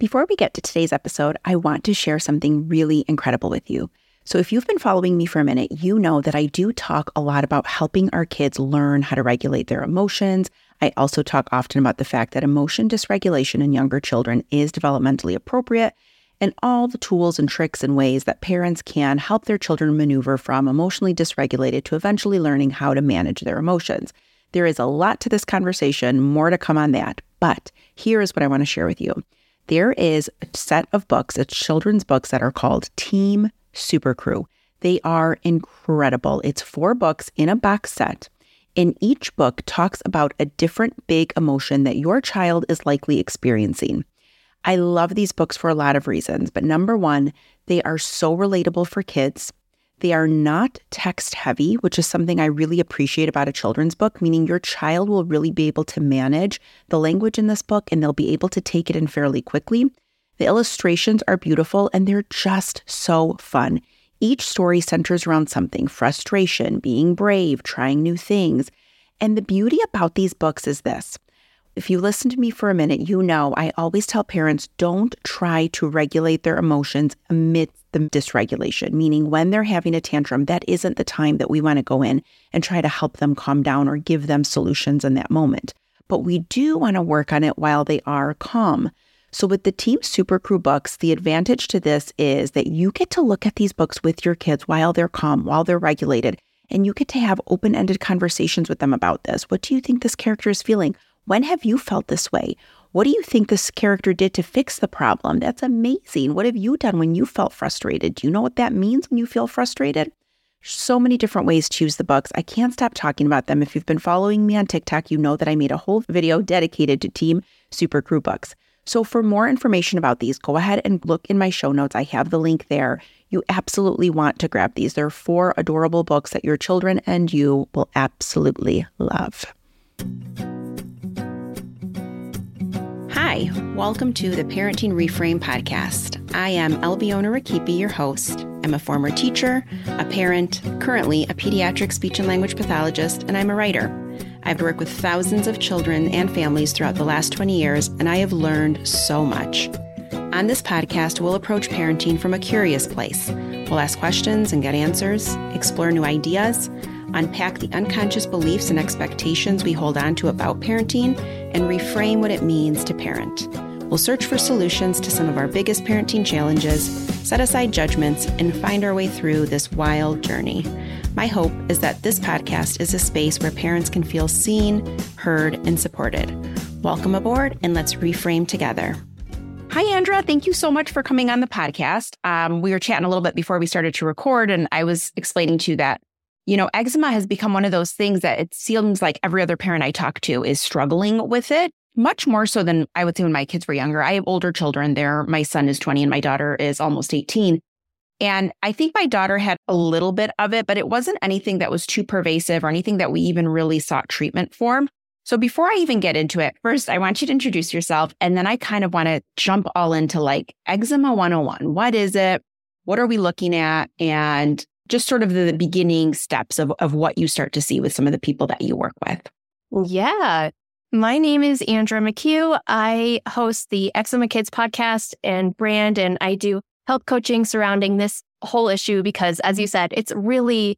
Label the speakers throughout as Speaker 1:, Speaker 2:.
Speaker 1: Before we get to today's episode, I want to share something really incredible with you. So, if you've been following me for a minute, you know that I do talk a lot about helping our kids learn how to regulate their emotions. I also talk often about the fact that emotion dysregulation in younger children is developmentally appropriate and all the tools and tricks and ways that parents can help their children maneuver from emotionally dysregulated to eventually learning how to manage their emotions. There is a lot to this conversation, more to come on that. But here is what I want to share with you there is a set of books, it's children's books that are called Team Supercrew. They are incredible. It's four books in a box set. And each book talks about a different big emotion that your child is likely experiencing. I love these books for a lot of reasons, but number one, they are so relatable for kids. They are not text heavy, which is something I really appreciate about a children's book, meaning your child will really be able to manage the language in this book and they'll be able to take it in fairly quickly. The illustrations are beautiful and they're just so fun. Each story centers around something frustration, being brave, trying new things. And the beauty about these books is this if you listen to me for a minute, you know I always tell parents don't try to regulate their emotions amidst the dysregulation, meaning when they're having a tantrum, that isn't the time that we want to go in and try to help them calm down or give them solutions in that moment. But we do want to work on it while they are calm. So, with the Team Supercrew books, the advantage to this is that you get to look at these books with your kids while they're calm, while they're regulated, and you get to have open ended conversations with them about this. What do you think this character is feeling? When have you felt this way? What do you think this character did to fix the problem? That's amazing. What have you done when you felt frustrated? Do you know what that means when you feel frustrated? So many different ways to use the books. I can't stop talking about them. If you've been following me on TikTok, you know that I made a whole video dedicated to Team Supercrew books. So, for more information about these, go ahead and look in my show notes. I have the link there. You absolutely want to grab these. There are four adorable books that your children and you will absolutely love. Hi, welcome to the Parenting Reframe podcast. I am Albiona Rakipi, your host. I'm a former teacher, a parent, currently a pediatric speech and language pathologist, and I'm a writer. I've worked with thousands of children and families throughout the last 20 years, and I have learned so much. On this podcast, we'll approach parenting from a curious place. We'll ask questions and get answers, explore new ideas, unpack the unconscious beliefs and expectations we hold on to about parenting, and reframe what it means to parent. We'll search for solutions to some of our biggest parenting challenges, set aside judgments, and find our way through this wild journey. My hope is that this podcast is a space where parents can feel seen, heard, and supported. Welcome aboard, and let's reframe together. Hi, Andra. Thank you so much for coming on the podcast. Um, we were chatting a little bit before we started to record, and I was explaining to you that you know, eczema has become one of those things that it seems like every other parent I talk to is struggling with it, much more so than I would say when my kids were younger. I have older children there. My son is 20 and my daughter is almost 18. And I think my daughter had a little bit of it, but it wasn't anything that was too pervasive or anything that we even really sought treatment for. So before I even get into it, first, I want you to introduce yourself. And then I kind of want to jump all into like eczema 101. What is it? What are we looking at? And just sort of the beginning steps of, of what you start to see with some of the people that you work with.
Speaker 2: Yeah. My name is Andra McHugh. I host the Eczema Kids podcast and brand, and I do health coaching surrounding this whole issue because, as you said, it's really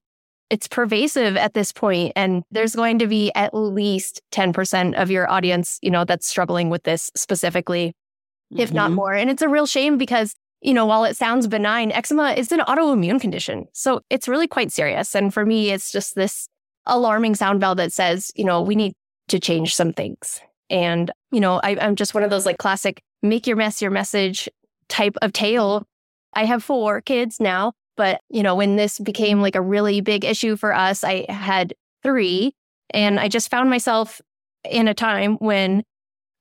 Speaker 2: it's pervasive at this point and there's going to be at least 10% of your audience you know that's struggling with this specifically mm-hmm. if not mm-hmm. more and it's a real shame because you know, while it sounds benign, eczema is an autoimmune condition. So it's really quite serious. And for me, it's just this alarming sound bell that says, you know, we need to change some things. And, you know, I, am just one of those like classic make your mess your message type of tale. I have four kids now, but, you know, when this became like a really big issue for us, I had three. And I just found myself in a time when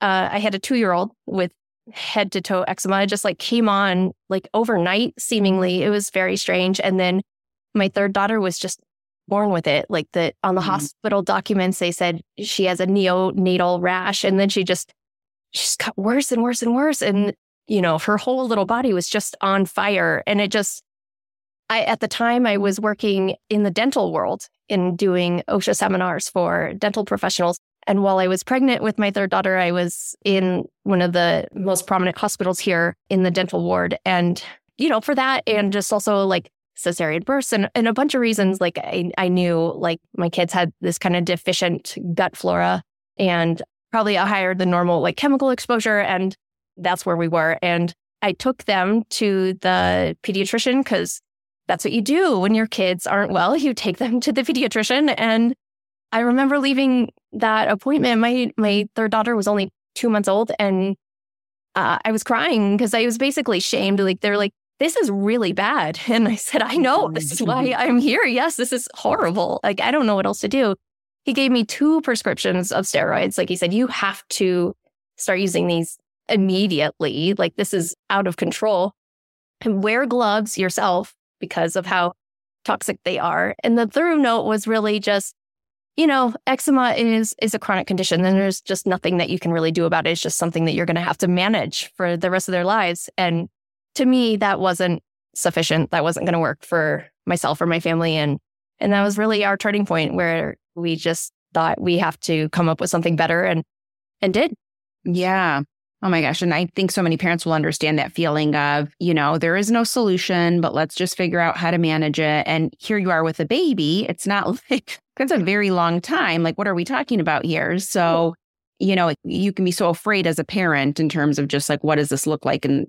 Speaker 2: uh, I had a two year old with head to toe eczema. It just like came on like overnight, seemingly. It was very strange. And then my third daughter was just born with it. Like the on the mm-hmm. hospital documents, they said she has a neonatal rash. And then she just she's got worse and worse and worse. And, you know, her whole little body was just on fire. And it just I at the time I was working in the dental world in doing OSHA seminars for dental professionals. And while I was pregnant with my third daughter, I was in one of the most prominent hospitals here in the dental ward. And, you know, for that, and just also like cesarean births and, and a bunch of reasons, like I, I knew like my kids had this kind of deficient gut flora and probably a higher than normal like chemical exposure. And that's where we were. And I took them to the pediatrician because that's what you do when your kids aren't well. You take them to the pediatrician. And I remember leaving that appointment. My my third daughter was only two months old, and uh, I was crying because I was basically shamed. Like they're like, "This is really bad," and I said, "I know. This is why I'm here. Yes, this is horrible. Like I don't know what else to do." He gave me two prescriptions of steroids. Like he said, "You have to start using these immediately. Like this is out of control, and wear gloves yourself because of how toxic they are." And the third note was really just you know, eczema is is a chronic condition and there's just nothing that you can really do about it. It's just something that you're going to have to manage for the rest of their lives. And to me, that wasn't sufficient. That wasn't going to work for myself or my family and and that was really our turning point where we just thought we have to come up with something better and and did.
Speaker 3: Yeah. Oh my gosh. And I think so many parents will understand that feeling of, you know, there is no solution, but let's just figure out how to manage it. And here you are with a baby. It's not like that's a very long time. Like, what are we talking about here? So, you know, you can be so afraid as a parent in terms of just like, what does this look like? And,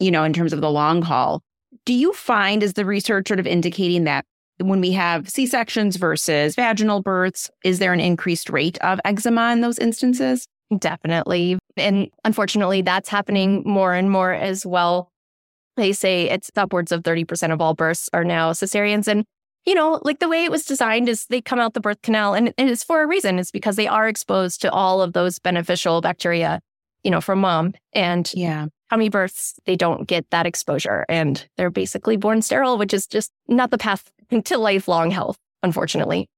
Speaker 3: you know, in terms of the long haul. Do you find, is the research sort of indicating that when we have C sections versus vaginal births, is there an increased rate of eczema in those instances?
Speaker 2: Definitely. And unfortunately, that's happening more and more as well. They say it's upwards of 30% of all births are now cesareans. And, you know, like the way it was designed is they come out the birth canal and, and it's for a reason. It's because they are exposed to all of those beneficial bacteria, you know, from mom. And
Speaker 3: yeah,
Speaker 2: tummy births, they don't get that exposure and they're basically born sterile, which is just not the path to lifelong health, unfortunately.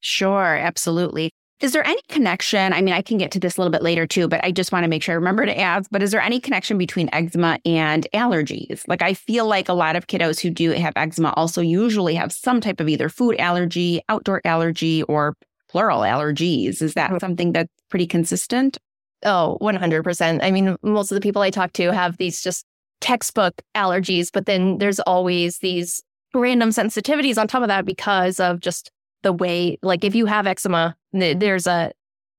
Speaker 3: Sure, absolutely. Is there any connection? I mean, I can get to this a little bit later too, but I just want to make sure I remember to ask. But is there any connection between eczema and allergies? Like, I feel like a lot of kiddos who do have eczema also usually have some type of either food allergy, outdoor allergy, or plural allergies. Is that mm-hmm. something that's pretty consistent?
Speaker 2: Oh, 100%. I mean, most of the people I talk to have these just textbook allergies, but then there's always these random sensitivities on top of that because of just the way, like if you have eczema, there's a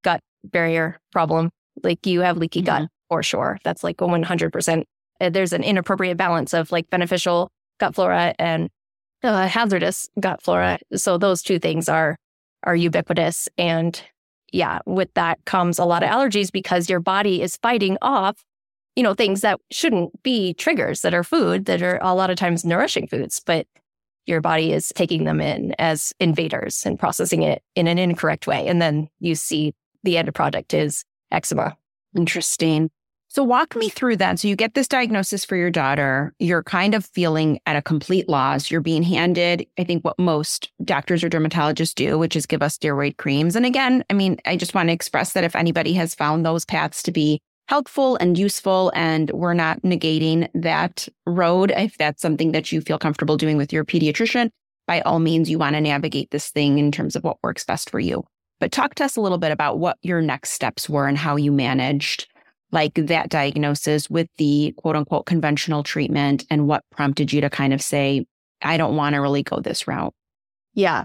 Speaker 2: gut barrier problem. Like you have leaky mm-hmm. gut for sure. That's like a 100%. Uh, there's an inappropriate balance of like beneficial gut flora and uh, hazardous gut flora. So those two things are are ubiquitous. And yeah, with that comes a lot of allergies because your body is fighting off, you know, things that shouldn't be triggers that are food that are a lot of times nourishing foods, but your body is taking them in as invaders and processing it in an incorrect way. And then you see the end product is eczema.
Speaker 3: Interesting. So walk me through that. So you get this diagnosis for your daughter. You're kind of feeling at a complete loss. You're being handed, I think, what most doctors or dermatologists do, which is give us steroid creams. And again, I mean, I just want to express that if anybody has found those paths to be helpful and useful. And we're not negating that road. If that's something that you feel comfortable doing with your pediatrician, by all means, you want to navigate this thing in terms of what works best for you. But talk to us a little bit about what your next steps were and how you managed like that diagnosis with the quote unquote conventional treatment and what prompted you to kind of say, I don't want to really go this route.
Speaker 2: Yeah.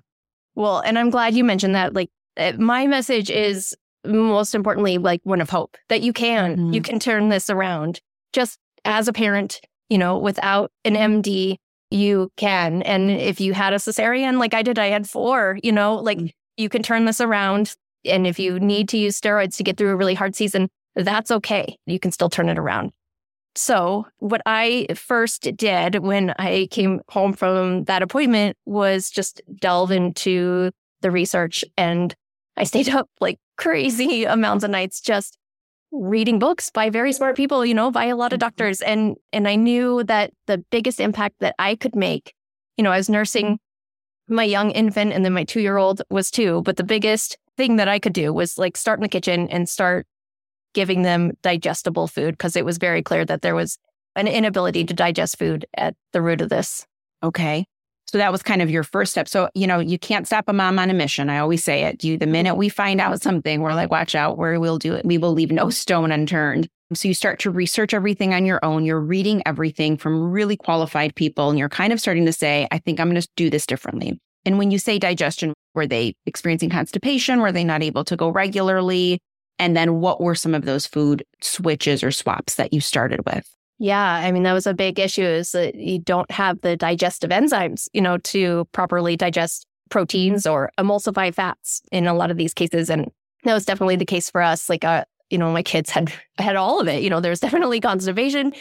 Speaker 2: Well, and I'm glad you mentioned that. Like, eh, my message is most importantly, like one of hope that you can, mm-hmm. you can turn this around. Just as a parent, you know, without an MD, you can. And if you had a cesarean, like I did, I had four, you know, like mm-hmm. you can turn this around. And if you need to use steroids to get through a really hard season, that's okay. You can still turn it around. So, what I first did when I came home from that appointment was just delve into the research and I stayed up like crazy amounts of nights just reading books by very smart people, you know, by a lot of mm-hmm. doctors. And and I knew that the biggest impact that I could make, you know, I was nursing my young infant and then my two year old was two. But the biggest thing that I could do was like start in the kitchen and start giving them digestible food because it was very clear that there was an inability to digest food at the root of this.
Speaker 3: Okay. So that was kind of your first step. So, you know, you can't stop a mom on a mission. I always say it. You the minute we find out something, we're like, watch out, where we'll do it. We will leave no stone unturned. So you start to research everything on your own. You're reading everything from really qualified people, and you're kind of starting to say, I think I'm going to do this differently. And when you say digestion, were they experiencing constipation? Were they not able to go regularly? And then what were some of those food switches or swaps that you started with?
Speaker 2: Yeah, I mean that was a big issue is that you don't have the digestive enzymes, you know, to properly digest proteins or emulsify fats in a lot of these cases and that was definitely the case for us like uh, you know my kids had had all of it you know there's definitely constipation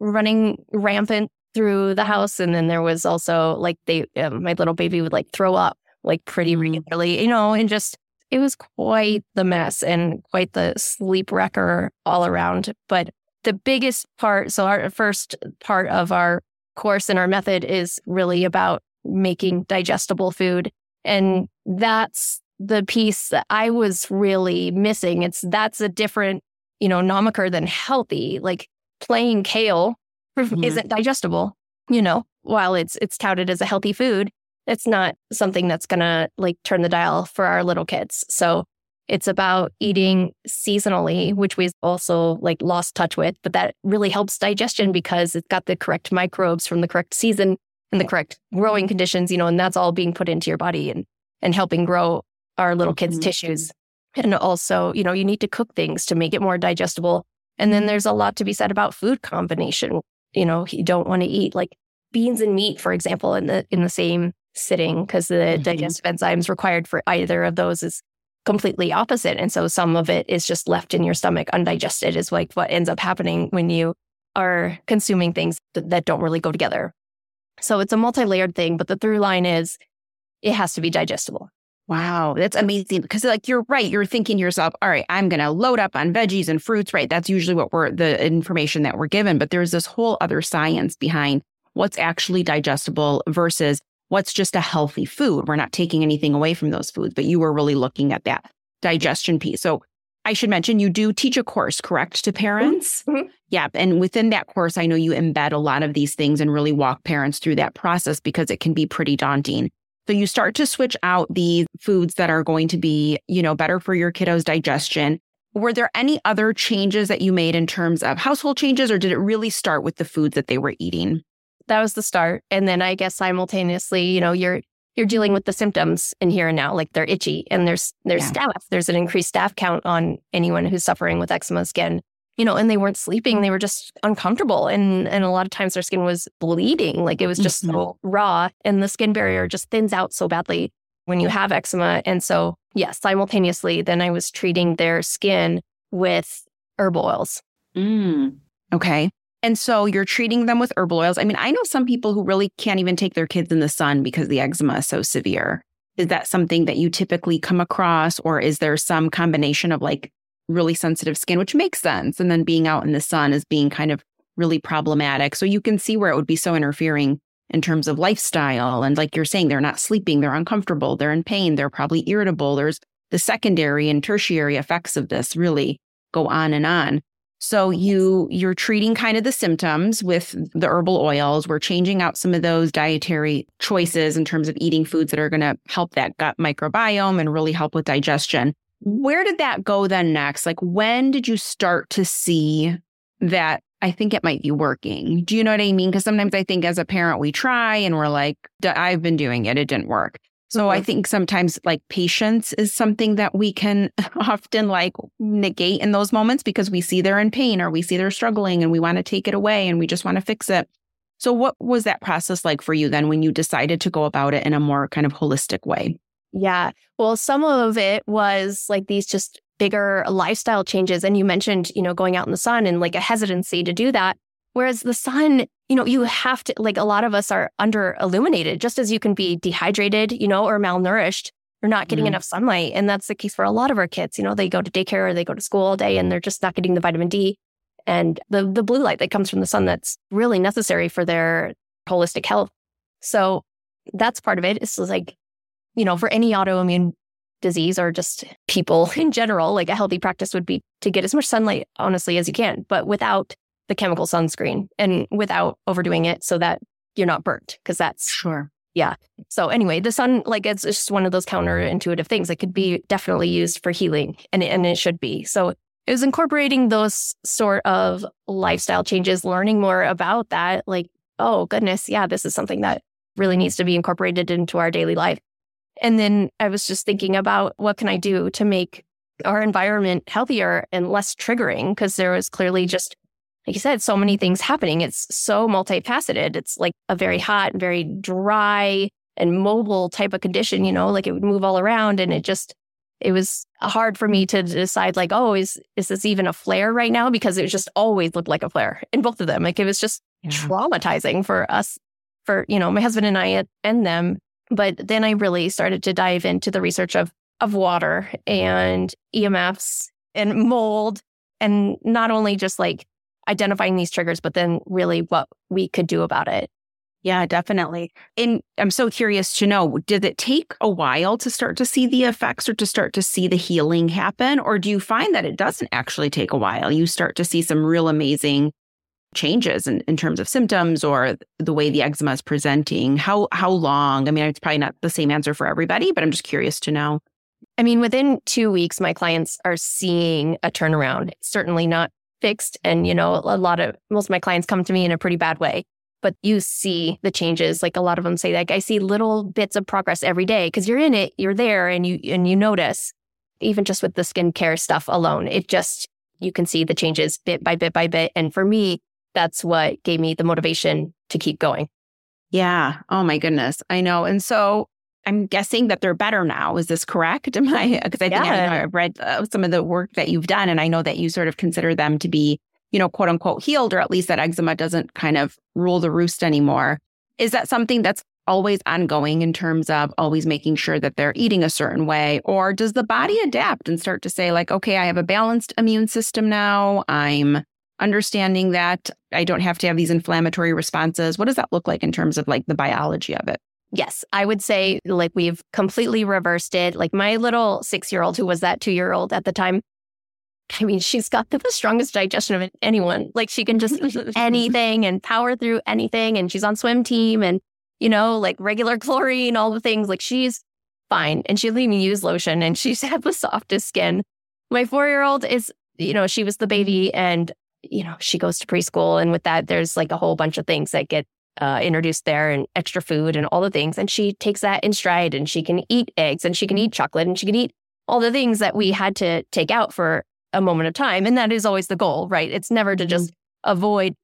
Speaker 2: running rampant through the house and then there was also like they um, my little baby would like throw up like pretty mm-hmm. regularly you know and just it was quite the mess and quite the sleep wrecker all around but the biggest part, so our first part of our course and our method is really about making digestible food. And that's the piece that I was really missing. It's that's a different, you know, nomiker than healthy. Like plain kale mm-hmm. isn't digestible, you know, while it's it's touted as a healthy food, it's not something that's gonna like turn the dial for our little kids. So it's about eating seasonally, which we've also like lost touch with, but that really helps digestion because it's got the correct microbes from the correct season and the correct growing conditions, you know, and that's all being put into your body and and helping grow our little kids' mm-hmm. tissues. And also, you know, you need to cook things to make it more digestible. And then there's a lot to be said about food combination. You know, you don't want to eat like beans and meat, for example, in the in the same sitting because the mm-hmm. digestive enzymes required for either of those is completely opposite. And so some of it is just left in your stomach undigested, is like what ends up happening when you are consuming things that, that don't really go together. So it's a multi layered thing, but the through line is it has to be digestible.
Speaker 3: Wow, that's amazing. Because, like, you're right. You're thinking to yourself, all right, I'm to load up on veggies and fruits, right? That's usually what we're the information that we're given. But there's this whole other science behind what's actually digestible versus what's just a healthy food. We're not taking anything away from those foods, but you were really looking at that digestion piece. So I should mention you do teach a course, correct, to parents? Mm-hmm. mm-hmm. Yeah. And within that course, I know you embed a lot of these things and really walk parents through that process because it can be pretty daunting. So you start to switch out these foods that are going to be, you know, better for your kiddo's digestion. Were there any other changes that you made in terms of household changes, or did it really start with the foods that they were eating?
Speaker 2: That was the start. And then I guess simultaneously, you know, you're you're dealing with the symptoms in here and now, like they're itchy and there's there's yeah. staph. There's an increased staph count on anyone who's suffering with eczema skin. You know, and they weren't sleeping, they were just uncomfortable. And and a lot of times their skin was bleeding. Like it was just mm-hmm. so raw. And the skin barrier just thins out so badly when you have eczema. And so, yes, simultaneously, then I was treating their skin with herb oils.
Speaker 3: Mm. Okay. And so you're treating them with herbal oils. I mean, I know some people who really can't even take their kids in the sun because the eczema is so severe. Is that something that you typically come across, or is there some combination of like really sensitive skin, which makes sense, and then being out in the sun is being kind of really problematic? So you can see where it would be so interfering in terms of lifestyle. And like you're saying, they're not sleeping, they're uncomfortable, they're in pain, they're probably irritable. There's the secondary and tertiary effects of this really go on and on. So you you're treating kind of the symptoms with the herbal oils. We're changing out some of those dietary choices in terms of eating foods that are going to help that gut microbiome and really help with digestion. Where did that go then next? Like when did you start to see that I think it might be working? Do you know what I mean? Because sometimes I think as a parent we try and we're like I've been doing it, it didn't work. So I mm-hmm. think sometimes like patience is something that we can often like negate in those moments because we see they're in pain or we see they're struggling and we want to take it away and we just want to fix it. So what was that process like for you then when you decided to go about it in a more kind of holistic way?
Speaker 2: Yeah. Well, some of it was like these just bigger lifestyle changes and you mentioned, you know, going out in the sun and like a hesitancy to do that. Whereas the sun, you know, you have to, like a lot of us are under illuminated, just as you can be dehydrated, you know, or malnourished You're not getting mm-hmm. enough sunlight. And that's the case for a lot of our kids. You know, they go to daycare or they go to school all day and they're just not getting the vitamin D and the, the blue light that comes from the sun that's really necessary for their holistic health. So that's part of it. It's like, you know, for any autoimmune disease or just people in general, like a healthy practice would be to get as much sunlight, honestly, as you can, but without the chemical sunscreen and without overdoing it so that you're not burnt because that's
Speaker 3: sure
Speaker 2: Yeah. So anyway, the sun, like it's just one of those counterintuitive things. It could be definitely used for healing and, and it should be. So it was incorporating those sort of lifestyle changes, learning more about that. Like, oh goodness, yeah, this is something that really needs to be incorporated into our daily life. And then I was just thinking about what can I do to make our environment healthier and less triggering? Because there was clearly just like you said, so many things happening. It's so multifaceted. It's like a very hot, very dry and mobile type of condition, you know, like it would move all around and it just, it was hard for me to decide like, oh, is, is this even a flare right now? Because it just always looked like a flare in both of them. Like it was just yeah. traumatizing for us, for, you know, my husband and I and them. But then I really started to dive into the research of, of water and EMFs and mold and not only just like identifying these triggers, but then really what we could do about it.
Speaker 3: Yeah, definitely. And I'm so curious to know did it take a while to start to see the effects or to start to see the healing happen? Or do you find that it doesn't actually take a while? You start to see some real amazing changes in, in terms of symptoms or the way the eczema is presenting. How how long? I mean, it's probably not the same answer for everybody, but I'm just curious to know.
Speaker 2: I mean, within two weeks, my clients are seeing a turnaround. certainly not fixed. And, you know, a lot of most of my clients come to me in a pretty bad way. But you see the changes. Like a lot of them say, like, I see little bits of progress every day because you're in it, you're there and you and you notice. Even just with the skincare stuff alone, it just you can see the changes bit by bit by bit. And for me, that's what gave me the motivation to keep going.
Speaker 3: Yeah. Oh my goodness. I know. And so I'm guessing that they're better now. Is this correct? Am I? Because I think yeah. I, have read uh, some of the work that you've done, and I know that you sort of consider them to be, you know, quote unquote healed, or at least that eczema doesn't kind of rule the roost anymore. Is that something that's always ongoing in terms of always making sure that they're eating a certain way, or does the body adapt and start to say like, okay, I have a balanced immune system now. I'm understanding that I don't have to have these inflammatory responses. What does that look like in terms of like the biology of it?
Speaker 2: Yes, I would say like we've completely reversed it. Like my little six year old, who was that two year old at the time, I mean, she's got the strongest digestion of anyone. Like she can just anything and power through anything. And she's on swim team and, you know, like regular chlorine, all the things. Like she's fine. And she'll even use lotion and she's had the softest skin. My four year old is, you know, she was the baby and, you know, she goes to preschool. And with that, there's like a whole bunch of things that get uh, introduced there and extra food and all the things. And she takes that in stride and she can eat eggs and she can eat chocolate and she can eat all the things that we had to take out for a moment of time. And that is always the goal, right? It's never to just mm-hmm. avoid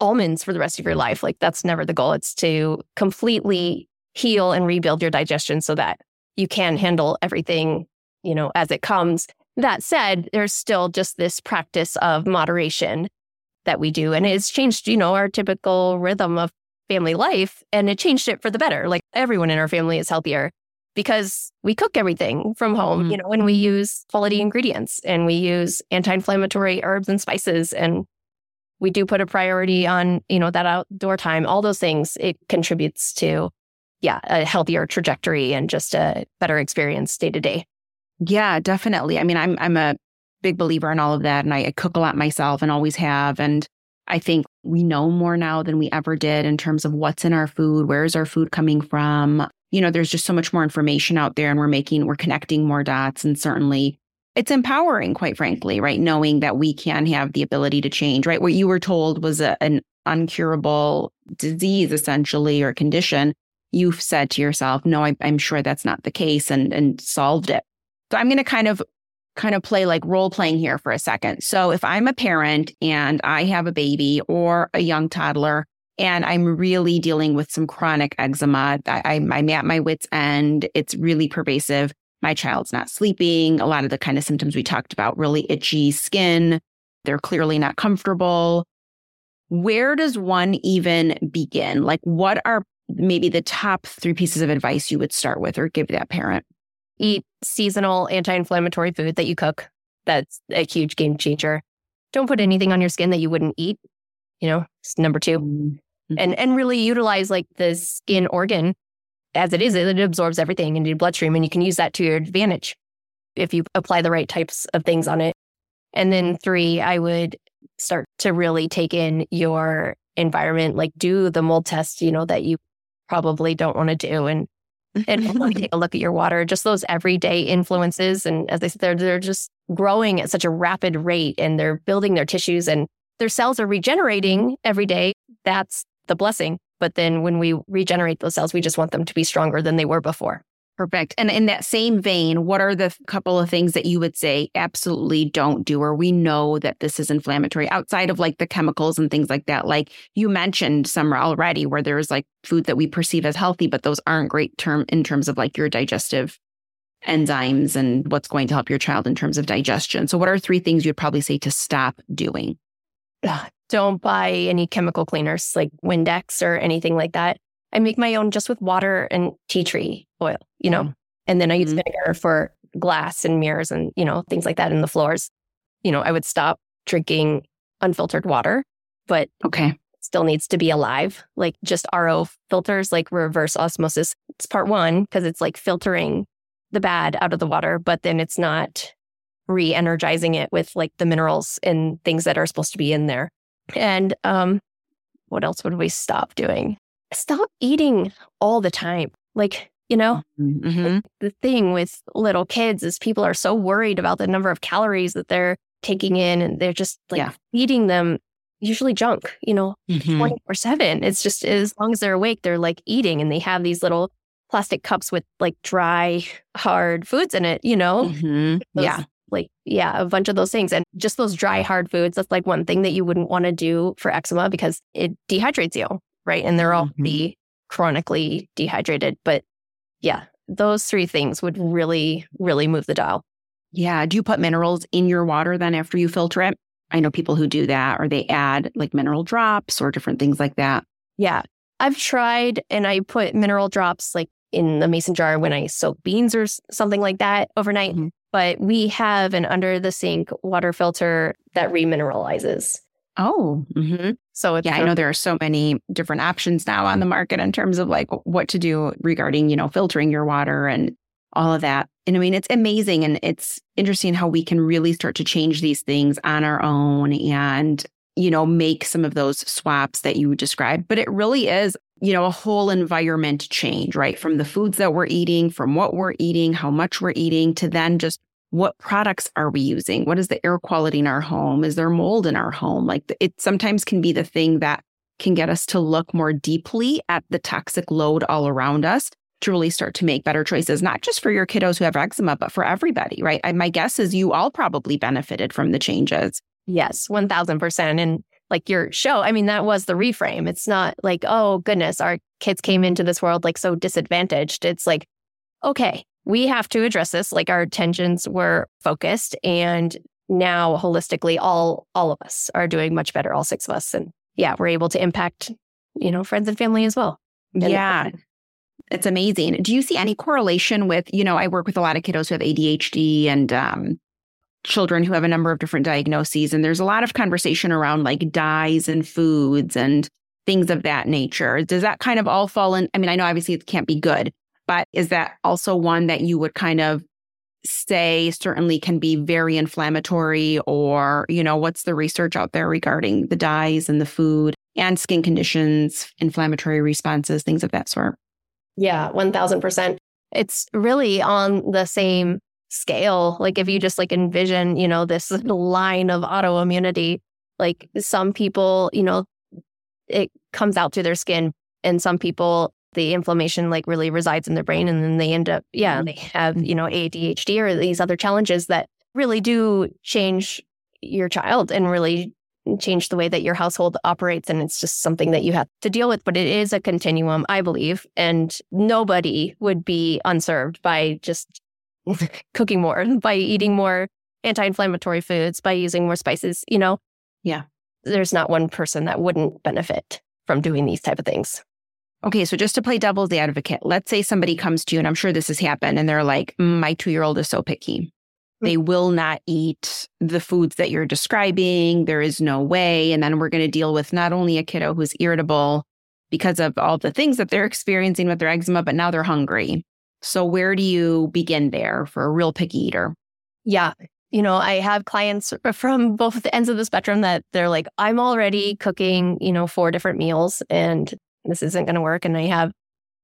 Speaker 2: almonds for the rest of your life. Like that's never the goal. It's to completely heal and rebuild your digestion so that you can handle everything, you know, as it comes. That said, there's still just this practice of moderation that we do. And it's changed, you know, our typical rhythm of family life and it changed it for the better. Like everyone in our family is healthier because we cook everything from home, mm-hmm. you know, and we use quality ingredients and we use anti-inflammatory herbs and spices and we do put a priority on, you know, that outdoor time, all those things it contributes to yeah, a healthier trajectory and just a better experience day to day.
Speaker 3: Yeah, definitely. I mean, I'm I'm a big believer in all of that and I, I cook a lot myself and always have and I think we know more now than we ever did in terms of what's in our food, where is our food coming from. You know, there's just so much more information out there and we're making, we're connecting more dots. And certainly it's empowering, quite frankly, right? Knowing that we can have the ability to change, right? What you were told was a, an uncurable disease, essentially, or condition. You've said to yourself, no, I, I'm sure that's not the case and, and solved it. So I'm going to kind of kind of play like role playing here for a second. So if I'm a parent and I have a baby or a young toddler and I'm really dealing with some chronic eczema, I, am at my wit's end. It's really pervasive. My child's not sleeping. A lot of the kind of symptoms we talked about, really itchy skin. They're clearly not comfortable. Where does one even begin? Like, what are maybe the top three pieces of advice you would start with or give that parent?
Speaker 2: Eat seasonal anti inflammatory food that you cook. That's a huge game changer. Don't put anything on your skin that you wouldn't eat. You know, number 2 mm-hmm. And and really utilize like the skin organ as it is, it absorbs everything into your bloodstream and you can use that to your advantage if you apply the right types of things on it. And then three, I would start to really take in your environment, like do the mold test, you know, that you probably don't want to do. And and take a look at your water, just those everyday influences. And as I said, they're, they're just growing at such a rapid rate and they're building their tissues and their cells are regenerating every day. That's the blessing. But then when we regenerate those cells, we just want them to be stronger than they were before.
Speaker 3: Perfect. And in that same vein, what are the couple of things that you would say absolutely don't do, or we know that this is inflammatory outside of like the chemicals and things like that? Like you mentioned some already, where there's like food that we perceive as healthy, but those aren't great term in terms of like your digestive enzymes and what's going to help your child in terms of digestion. So, what are three things you'd probably say to stop doing?
Speaker 2: Don't buy any chemical cleaners like Windex or anything like that. I make my own just with water and tea tree oil, you know, mm and then I use mm vinegar for glass and mirrors and, you know, things like that in the floors. You know, I would stop drinking unfiltered water, but
Speaker 3: okay.
Speaker 2: Still needs to be alive, like just RO filters, like reverse osmosis. It's part one because it's like filtering the bad out of the water, but then it's not re energizing it with like the minerals and things that are supposed to be in there. And um, what else would we stop doing? Stop eating all the time. Like, you know, mm-hmm. the thing with little kids is people are so worried about the number of calories that they're taking in and they're just like yeah. feeding them usually junk, you know, mm-hmm. 24 mm-hmm. 7. It's just as long as they're awake, they're like eating and they have these little plastic cups with like dry, hard foods in it, you know?
Speaker 3: Mm-hmm.
Speaker 2: Those,
Speaker 3: yeah.
Speaker 2: Like, yeah, a bunch of those things. And just those dry, hard foods, that's like one thing that you wouldn't want to do for eczema because it dehydrates you, right? And they're all mm-hmm. chronically dehydrated. But yeah, those three things would really, really move the dial.
Speaker 3: Yeah. Do you put minerals in your water then after you filter it? I know people who do that or they add like mineral drops or different things like that.
Speaker 2: Yeah. I've tried and I put mineral drops like in the mason jar when I soak beans or something like that overnight. Mm-hmm. But we have an under the sink water filter that remineralizes.
Speaker 3: Oh, mm-hmm.
Speaker 2: So
Speaker 3: yeah, I know there are so many different options now on the market in terms of like what to do regarding, you know, filtering your water and all of that. And I mean, it's amazing and it's interesting how we can really start to change these things on our own and, you know, make some of those swaps that you described. But it really is you know, a whole environment change, right? From the foods that we're eating, from what we're eating, how much we're eating, to then just what products are we using? What is the air quality in our home? Is there mold in our home? Like it sometimes can be the thing that can get us to look more deeply at the toxic load all around us to really start to make better choices, not just for your kiddos who have eczema, but for everybody, right? I, my guess is you all probably benefited from the changes.
Speaker 2: Yes, 1000%. And like your show, I mean, that was the reframe. It's not like, oh, goodness, our kids came into this world like so disadvantaged. It's like, okay, we have to address this. Like our attentions were focused and now holistically all all of us are doing much better all six of us and yeah we're able to impact you know friends and family as well
Speaker 3: yeah it's amazing do you see any correlation with you know i work with a lot of kiddos who have adhd and um, children who have a number of different diagnoses. And there's a lot of conversation around like dyes and foods and things of that nature. Does that kind of all fall in? I mean, I know obviously it can't be good, but is that also one that you would kind of say certainly can be very inflammatory or, you know, what's the research out there regarding the dyes and the food and skin conditions, inflammatory responses, things of that sort?
Speaker 2: Yeah, 1000%. It's really on the same scale. Like if you just like envision, you know, this line of autoimmunity, like some people, you know, it comes out through their skin and some people the inflammation like really resides in their brain and then they end up yeah, mm-hmm. they have, you know, ADHD or these other challenges that really do change your child and really change the way that your household operates and it's just something that you have to deal with but it is a continuum i believe and nobody would be unserved by just cooking more, by eating more anti inflammatory foods, by using more spices, you know?
Speaker 3: Yeah.
Speaker 2: There's not one person that wouldn't benefit from doing these type of things.
Speaker 3: Okay, so just to play devil's advocate, let's say somebody comes to you, and I'm sure this has happened, and they're like, mm, my two year old is so picky. Mm. They will not eat the foods that you're describing. There is no way. And then we're going to deal with not only a kiddo who's irritable because of all the things that they're experiencing with their eczema, but now they're hungry. So, where do you begin there for a real picky eater?
Speaker 2: Yeah. You know, I have clients from both the ends of the spectrum that they're like, I'm already cooking, you know, four different meals and this isn't going to work. And I have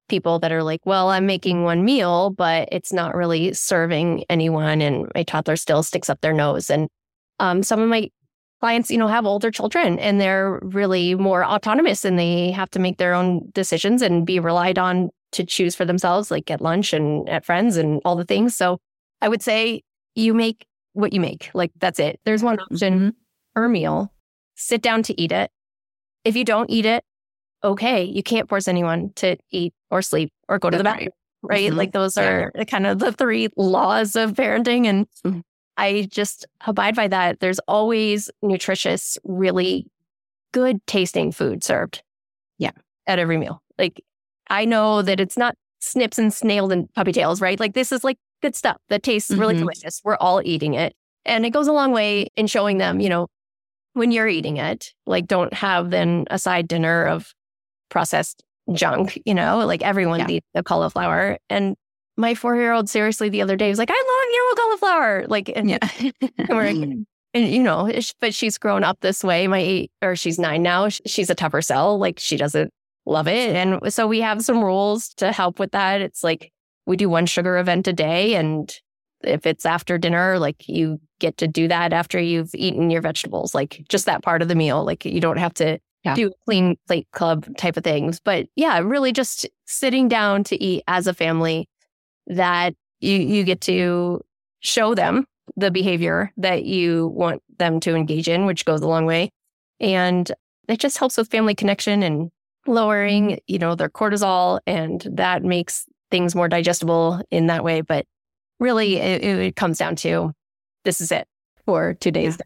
Speaker 2: people that are like, well, I'm making one meal, but it's not really serving anyone. And my toddler still sticks up their nose. And um, some of my clients, you know, have older children and they're really more autonomous and they have to make their own decisions and be relied on to choose for themselves, like at lunch and at friends and all the things. So I would say you make what you make. Like that's it. There's one option mm-hmm. per meal. Sit down to eat it. If you don't eat it, okay, you can't force anyone to eat or sleep or go to the bathroom, right? right? Mm-hmm. Like those are yeah. kind of the three laws of parenting. And mm-hmm. I just abide by that. There's always nutritious, really good tasting food served.
Speaker 3: Yeah.
Speaker 2: At every meal. Like I know that it's not snips and snails and puppy tails, right? Like this is like good stuff that tastes really mm-hmm. delicious. We're all eating it. And it goes a long way in showing them, you know, when you're eating it, like don't have then a side dinner of processed junk, you know, like everyone yeah. eats the cauliflower. And my four year old seriously the other day was like, I love your cauliflower. Like, and, yeah. and, and, you know, but she's grown up this way. My eight, or she's nine now. She's a tougher sell. Like, she doesn't love it. And so we have some rules to help with that. It's like we do one sugar event a day. And if it's after dinner, like you get to do that after you've eaten your vegetables, like just that part of the meal. Like you don't have to yeah. do clean plate club type of things. But yeah, really just sitting down to eat as a family that you, you get to show them the behavior that you want them to engage in, which goes a long way. And it just helps with family connection and lowering, mm-hmm. you know, their cortisol. And that makes things more digestible in that way. But really, it, it comes down to this is it for today's.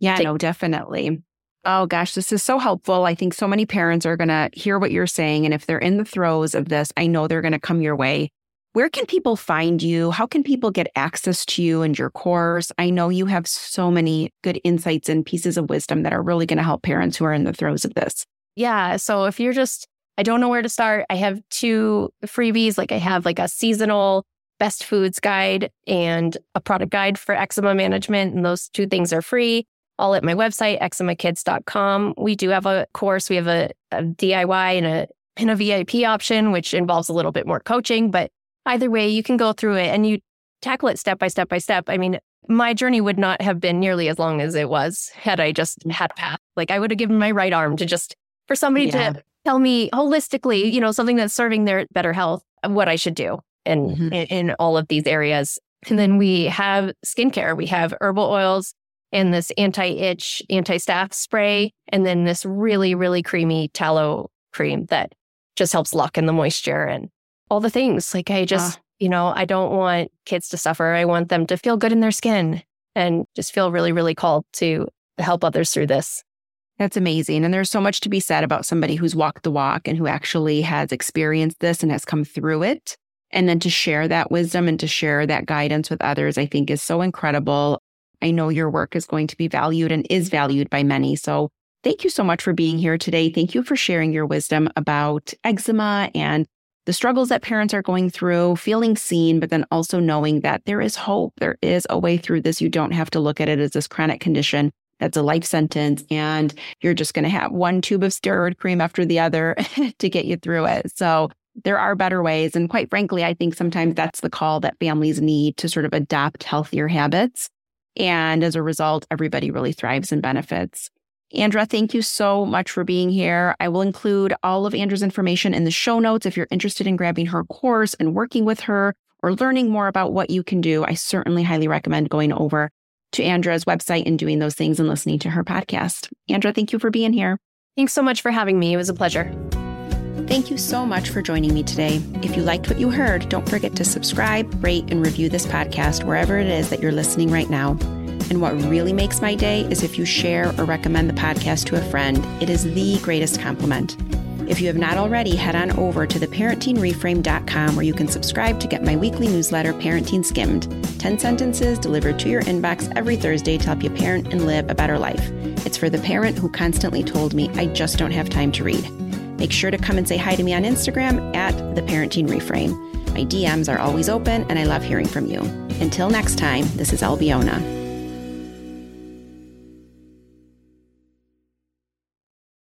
Speaker 3: Yeah, yeah no, definitely. Oh gosh, this is so helpful. I think so many parents are going to hear what you're saying. And if they're in the throes of this, I know they're going to come your way where can people find you? How can people get access to you and your course? I know you have so many good insights and pieces of wisdom that are really going to help parents who are in the throes of this.
Speaker 2: Yeah. So if you're just, I don't know where to start, I have two freebies. Like I have like a seasonal best foods guide and a product guide for eczema management. And those two things are free. All at my website, eczemakids.com. We do have a course. We have a, a DIY and a and a VIP option, which involves a little bit more coaching, but either way, you can go through it and you tackle it step by step by step. I mean, my journey would not have been nearly as long as it was had I just had a path. Like I would have given my right arm to just for somebody yeah. to tell me holistically, you know, something that's serving their better health, what I should do in, mm-hmm. in, in all of these areas. And then we have skincare. We have herbal oils and this anti-itch, anti-staph spray, and then this really, really creamy tallow cream that just helps lock in the moisture and all the things. Like I just, uh. you know, I don't want kids to suffer. I want them to feel good in their skin and just feel really, really called to help others through this.
Speaker 3: That's amazing. And there's so much to be said about somebody who's walked the walk and who actually has experienced this and has come through it. And then to share that wisdom and to share that guidance with others, I think is so incredible. I know your work is going to be valued and is valued by many. So thank you so much for being here today. Thank you for sharing your wisdom about eczema and the struggles that parents are going through, feeling seen, but then also knowing that there is hope. There is a way through this. You don't have to look at it as this chronic condition that's a life sentence and you're just going to have one tube of steroid cream after the other to get you through it. So there are better ways. And quite frankly, I think sometimes that's the call that families need to sort of adopt healthier habits. And as a result, everybody really thrives and benefits. Andra, thank you so much for being here. I will include all of Andra's information in the show notes. If you're interested in grabbing her course and working with her or learning more about what you can do, I certainly highly recommend going over to Andra's website and doing those things and listening to her podcast. Andra, thank you for being here.
Speaker 2: Thanks so much for having me. It was a pleasure.
Speaker 3: Thank you so much for joining me today. If you liked what you heard, don't forget to subscribe, rate, and review this podcast wherever it is that you're listening right now. And what really makes my day is if you share or recommend the podcast to a friend. It is the greatest compliment. If you have not already, head on over to theparentingreframe.com where you can subscribe to get my weekly newsletter, Parenting Skimmed 10 sentences delivered to your inbox every Thursday to help you parent and live a better life. It's for the parent who constantly told me, I just don't have time to read. Make sure to come and say hi to me on Instagram at The Parenting Reframe. My DMs are always open and I love hearing from you. Until next time, this is Albiona.